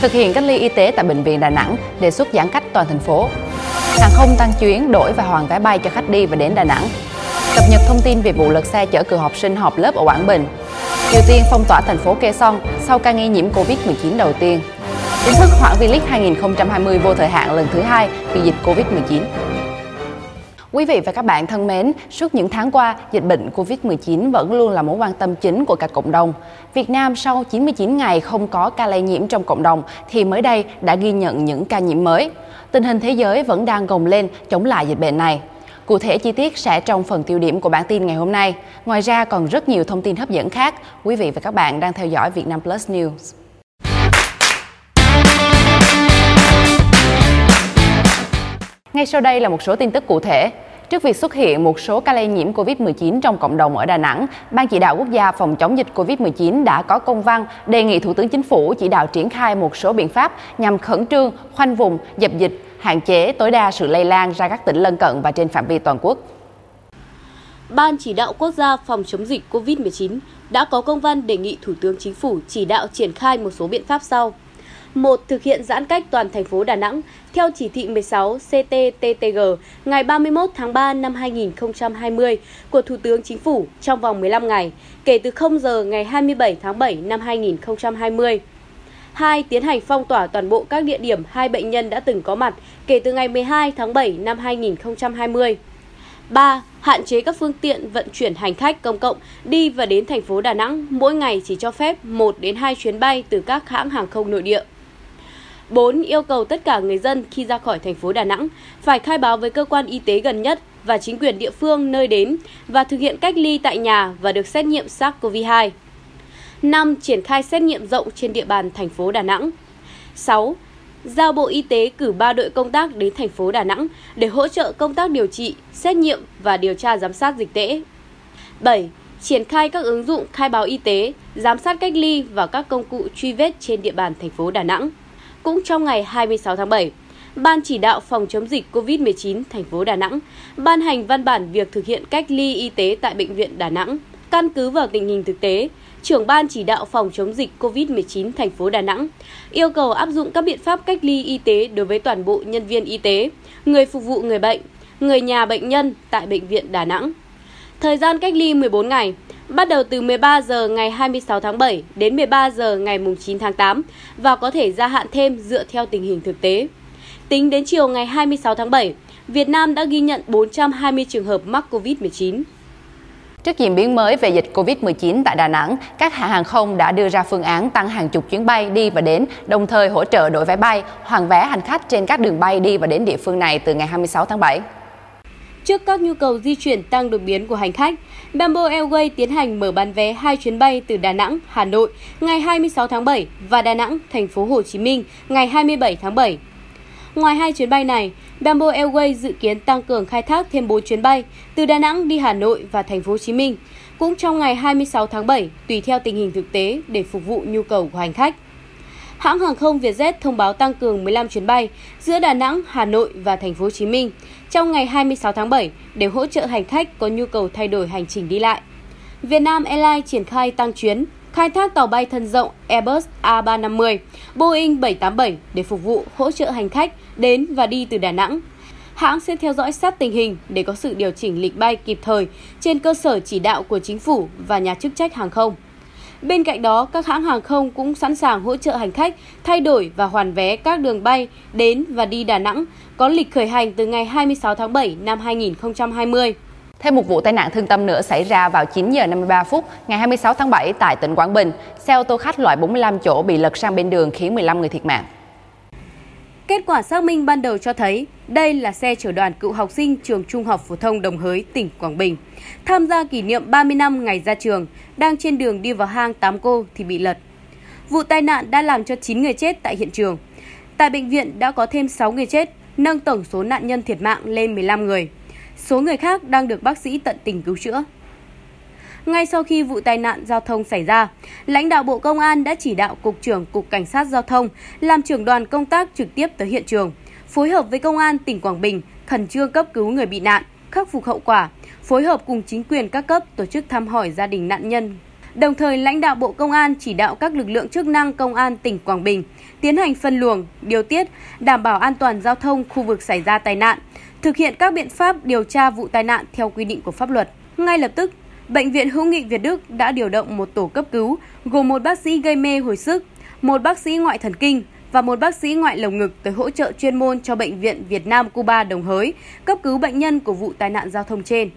Thực hiện cách ly y tế tại Bệnh viện Đà Nẵng, đề xuất giãn cách toàn thành phố. Hàng không tăng chuyến, đổi và hoàn vé bay cho khách đi và đến Đà Nẵng. Cập nhật thông tin về vụ lật xe chở cựu học sinh họp lớp ở Quảng Bình. Triều Tiên phong tỏa thành phố Kê Son sau ca nghi nhiễm Covid-19 đầu tiên. Chính thức hoãn V-League 2020 vô thời hạn lần thứ hai vì dịch Covid-19. Quý vị và các bạn thân mến, suốt những tháng qua, dịch bệnh Covid-19 vẫn luôn là mối quan tâm chính của cả cộng đồng. Việt Nam sau 99 ngày không có ca lây nhiễm trong cộng đồng thì mới đây đã ghi nhận những ca nhiễm mới. Tình hình thế giới vẫn đang gồng lên chống lại dịch bệnh này. Cụ thể chi tiết sẽ trong phần tiêu điểm của bản tin ngày hôm nay. Ngoài ra còn rất nhiều thông tin hấp dẫn khác. Quý vị và các bạn đang theo dõi Việt Nam Plus News. Ngay sau đây là một số tin tức cụ thể. Trước việc xuất hiện một số ca lây nhiễm COVID-19 trong cộng đồng ở Đà Nẵng, Ban chỉ đạo quốc gia phòng chống dịch COVID-19 đã có công văn đề nghị Thủ tướng Chính phủ chỉ đạo triển khai một số biện pháp nhằm khẩn trương, khoanh vùng, dập dịch, hạn chế tối đa sự lây lan ra các tỉnh lân cận và trên phạm vi toàn quốc. Ban chỉ đạo quốc gia phòng chống dịch COVID-19 đã có công văn đề nghị Thủ tướng Chính phủ chỉ đạo triển khai một số biện pháp sau. 1. Thực hiện giãn cách toàn thành phố Đà Nẵng theo chỉ thị 16 CTTTG ngày 31 tháng 3 năm 2020 của Thủ tướng Chính phủ trong vòng 15 ngày, kể từ 0 giờ ngày 27 tháng 7 năm 2020. 2. Tiến hành phong tỏa toàn bộ các địa điểm hai bệnh nhân đã từng có mặt kể từ ngày 12 tháng 7 năm 2020. 3. Hạn chế các phương tiện vận chuyển hành khách công cộng đi và đến thành phố Đà Nẵng mỗi ngày chỉ cho phép 1 đến 2 chuyến bay từ các hãng hàng không nội địa. 4. Yêu cầu tất cả người dân khi ra khỏi thành phố Đà Nẵng phải khai báo với cơ quan y tế gần nhất và chính quyền địa phương nơi đến và thực hiện cách ly tại nhà và được xét nghiệm SARS-CoV-2. 5. Triển khai xét nghiệm rộng trên địa bàn thành phố Đà Nẵng. 6. Giao Bộ Y tế cử 3 đội công tác đến thành phố Đà Nẵng để hỗ trợ công tác điều trị, xét nghiệm và điều tra giám sát dịch tễ. 7. Triển khai các ứng dụng khai báo y tế, giám sát cách ly và các công cụ truy vết trên địa bàn thành phố Đà Nẵng. Cũng trong ngày 26 tháng 7, Ban chỉ đạo phòng chống dịch COVID-19 thành phố Đà Nẵng ban hành văn bản việc thực hiện cách ly y tế tại bệnh viện Đà Nẵng. Căn cứ vào tình hình thực tế, trưởng ban chỉ đạo phòng chống dịch COVID-19 thành phố Đà Nẵng yêu cầu áp dụng các biện pháp cách ly y tế đối với toàn bộ nhân viên y tế, người phục vụ người bệnh, người nhà bệnh nhân tại bệnh viện Đà Nẵng. Thời gian cách ly 14 ngày, bắt đầu từ 13 giờ ngày 26 tháng 7 đến 13 giờ ngày 9 tháng 8 và có thể gia hạn thêm dựa theo tình hình thực tế. Tính đến chiều ngày 26 tháng 7, Việt Nam đã ghi nhận 420 trường hợp mắc COVID-19. Trước diễn biến mới về dịch COVID-19 tại Đà Nẵng, các hãng hàng không đã đưa ra phương án tăng hàng chục chuyến bay đi và đến, đồng thời hỗ trợ đổi vé bay, hoàn vé hành khách trên các đường bay đi và đến địa phương này từ ngày 26 tháng 7. Trước các nhu cầu di chuyển tăng đột biến của hành khách, Bamboo Airways tiến hành mở bán vé hai chuyến bay từ Đà Nẵng, Hà Nội ngày 26 tháng 7 và Đà Nẵng, thành phố Hồ Chí Minh ngày 27 tháng 7. Ngoài hai chuyến bay này, Bamboo Airways dự kiến tăng cường khai thác thêm 4 chuyến bay từ Đà Nẵng đi Hà Nội và thành phố Hồ Chí Minh, cũng trong ngày 26 tháng 7 tùy theo tình hình thực tế để phục vụ nhu cầu của hành khách. Hãng hàng không Vietjet thông báo tăng cường 15 chuyến bay giữa Đà Nẵng, Hà Nội và thành phố Hồ Chí Minh trong ngày 26 tháng 7 để hỗ trợ hành khách có nhu cầu thay đổi hành trình đi lại. Vietnam Airlines triển khai tăng chuyến khai thác tàu bay thân rộng Airbus A350, Boeing 787 để phục vụ hỗ trợ hành khách đến và đi từ Đà Nẵng. Hãng sẽ theo dõi sát tình hình để có sự điều chỉnh lịch bay kịp thời trên cơ sở chỉ đạo của chính phủ và nhà chức trách hàng không. Bên cạnh đó, các hãng hàng không cũng sẵn sàng hỗ trợ hành khách thay đổi và hoàn vé các đường bay đến và đi Đà Nẵng có lịch khởi hành từ ngày 26 tháng 7 năm 2020. Thêm một vụ tai nạn thương tâm nữa xảy ra vào 9 giờ 53 phút ngày 26 tháng 7 tại tỉnh Quảng Bình. Xe ô tô khách loại 45 chỗ bị lật sang bên đường khiến 15 người thiệt mạng. Kết quả xác minh ban đầu cho thấy đây là xe chở đoàn cựu học sinh trường Trung học phổ thông Đồng Hới, tỉnh Quảng Bình. Tham gia kỷ niệm 30 năm ngày ra trường, đang trên đường đi vào hang Tám Cô thì bị lật. Vụ tai nạn đã làm cho 9 người chết tại hiện trường. Tại bệnh viện đã có thêm 6 người chết, nâng tổng số nạn nhân thiệt mạng lên 15 người. Số người khác đang được bác sĩ tận tình cứu chữa. Ngay sau khi vụ tai nạn giao thông xảy ra, lãnh đạo Bộ Công an đã chỉ đạo Cục trưởng Cục Cảnh sát Giao thông làm trưởng đoàn công tác trực tiếp tới hiện trường, phối hợp với Công an tỉnh Quảng Bình khẩn trương cấp cứu người bị nạn, khắc phục hậu quả, phối hợp cùng chính quyền các cấp tổ chức thăm hỏi gia đình nạn nhân. Đồng thời, lãnh đạo Bộ Công an chỉ đạo các lực lượng chức năng Công an tỉnh Quảng Bình tiến hành phân luồng, điều tiết, đảm bảo an toàn giao thông khu vực xảy ra tai nạn, thực hiện các biện pháp điều tra vụ tai nạn theo quy định của pháp luật. Ngay lập tức, Bệnh viện Hữu nghị Việt Đức đã điều động một tổ cấp cứu gồm một bác sĩ gây mê hồi sức, một bác sĩ ngoại thần kinh và một bác sĩ ngoại lồng ngực tới hỗ trợ chuyên môn cho Bệnh viện Việt Nam Cuba Đồng Hới cấp cứu bệnh nhân của vụ tai nạn giao thông trên.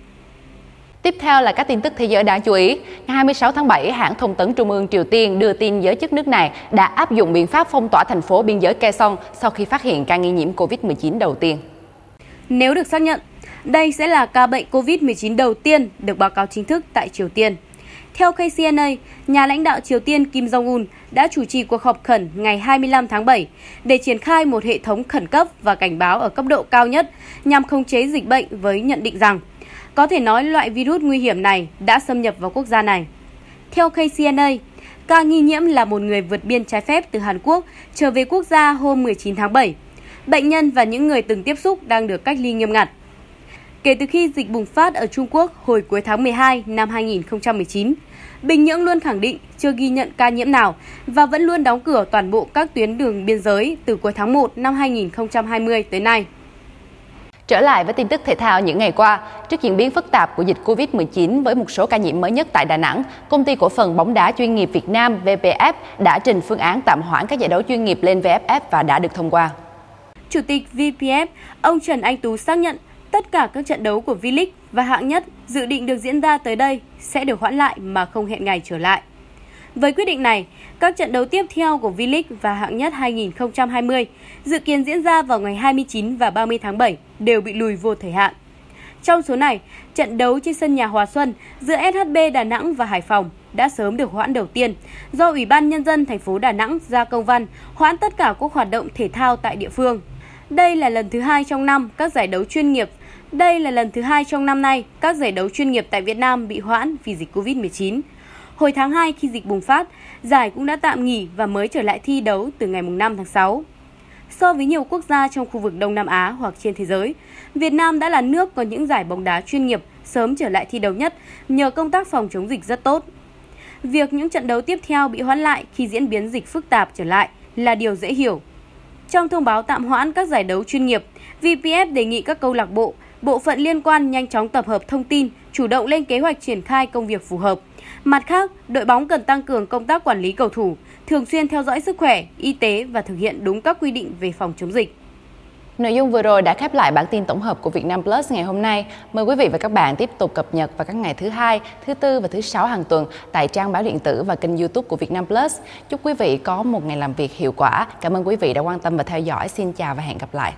Tiếp theo là các tin tức thế giới đáng chú ý. Ngày 26 tháng 7, hãng thông tấn Trung ương Triều Tiên đưa tin giới chức nước này đã áp dụng biện pháp phong tỏa thành phố biên giới Kaesong sau khi phát hiện ca nghi nhiễm COVID-19 đầu tiên. Nếu được xác nhận, đây sẽ là ca bệnh COVID-19 đầu tiên được báo cáo chính thức tại Triều Tiên. Theo KCNA, nhà lãnh đạo Triều Tiên Kim Jong-un đã chủ trì cuộc họp khẩn ngày 25 tháng 7 để triển khai một hệ thống khẩn cấp và cảnh báo ở cấp độ cao nhất nhằm khống chế dịch bệnh với nhận định rằng có thể nói loại virus nguy hiểm này đã xâm nhập vào quốc gia này. Theo KCNA, ca nghi nhiễm là một người vượt biên trái phép từ Hàn Quốc trở về quốc gia hôm 19 tháng 7. Bệnh nhân và những người từng tiếp xúc đang được cách ly nghiêm ngặt. Kể từ khi dịch bùng phát ở Trung Quốc hồi cuối tháng 12 năm 2019, Bình Nhưỡng luôn khẳng định chưa ghi nhận ca nhiễm nào và vẫn luôn đóng cửa toàn bộ các tuyến đường biên giới từ cuối tháng 1 năm 2020 tới nay. Trở lại với tin tức thể thao những ngày qua, trước diễn biến phức tạp của dịch Covid-19 với một số ca nhiễm mới nhất tại Đà Nẵng, công ty cổ phần bóng đá chuyên nghiệp Việt Nam VPF đã trình phương án tạm hoãn các giải đấu chuyên nghiệp lên VFF và đã được thông qua. Chủ tịch VPF, ông Trần Anh Tú xác nhận tất cả các trận đấu của V-League và hạng nhất dự định được diễn ra tới đây sẽ được hoãn lại mà không hẹn ngày trở lại. Với quyết định này, các trận đấu tiếp theo của V-League và hạng nhất 2020 dự kiến diễn ra vào ngày 29 và 30 tháng 7 đều bị lùi vô thời hạn. Trong số này, trận đấu trên sân nhà Hòa Xuân giữa SHB Đà Nẵng và Hải Phòng đã sớm được hoãn đầu tiên do Ủy ban Nhân dân thành phố Đà Nẵng ra công văn hoãn tất cả các hoạt động thể thao tại địa phương. Đây là lần thứ hai trong năm các giải đấu chuyên nghiệp đây là lần thứ hai trong năm nay các giải đấu chuyên nghiệp tại Việt Nam bị hoãn vì dịch Covid-19. Hồi tháng 2 khi dịch bùng phát, giải cũng đã tạm nghỉ và mới trở lại thi đấu từ ngày 5 tháng 6. So với nhiều quốc gia trong khu vực Đông Nam Á hoặc trên thế giới, Việt Nam đã là nước có những giải bóng đá chuyên nghiệp sớm trở lại thi đấu nhất nhờ công tác phòng chống dịch rất tốt. Việc những trận đấu tiếp theo bị hoãn lại khi diễn biến dịch phức tạp trở lại là điều dễ hiểu. Trong thông báo tạm hoãn các giải đấu chuyên nghiệp, VPF đề nghị các câu lạc bộ, bộ phận liên quan nhanh chóng tập hợp thông tin, chủ động lên kế hoạch triển khai công việc phù hợp. Mặt khác, đội bóng cần tăng cường công tác quản lý cầu thủ, thường xuyên theo dõi sức khỏe, y tế và thực hiện đúng các quy định về phòng chống dịch. Nội dung vừa rồi đã khép lại bản tin tổng hợp của Vietnam Plus ngày hôm nay. Mời quý vị và các bạn tiếp tục cập nhật vào các ngày thứ hai, thứ tư và thứ sáu hàng tuần tại trang báo điện tử và kênh YouTube của Vietnam Plus. Chúc quý vị có một ngày làm việc hiệu quả. Cảm ơn quý vị đã quan tâm và theo dõi. Xin chào và hẹn gặp lại.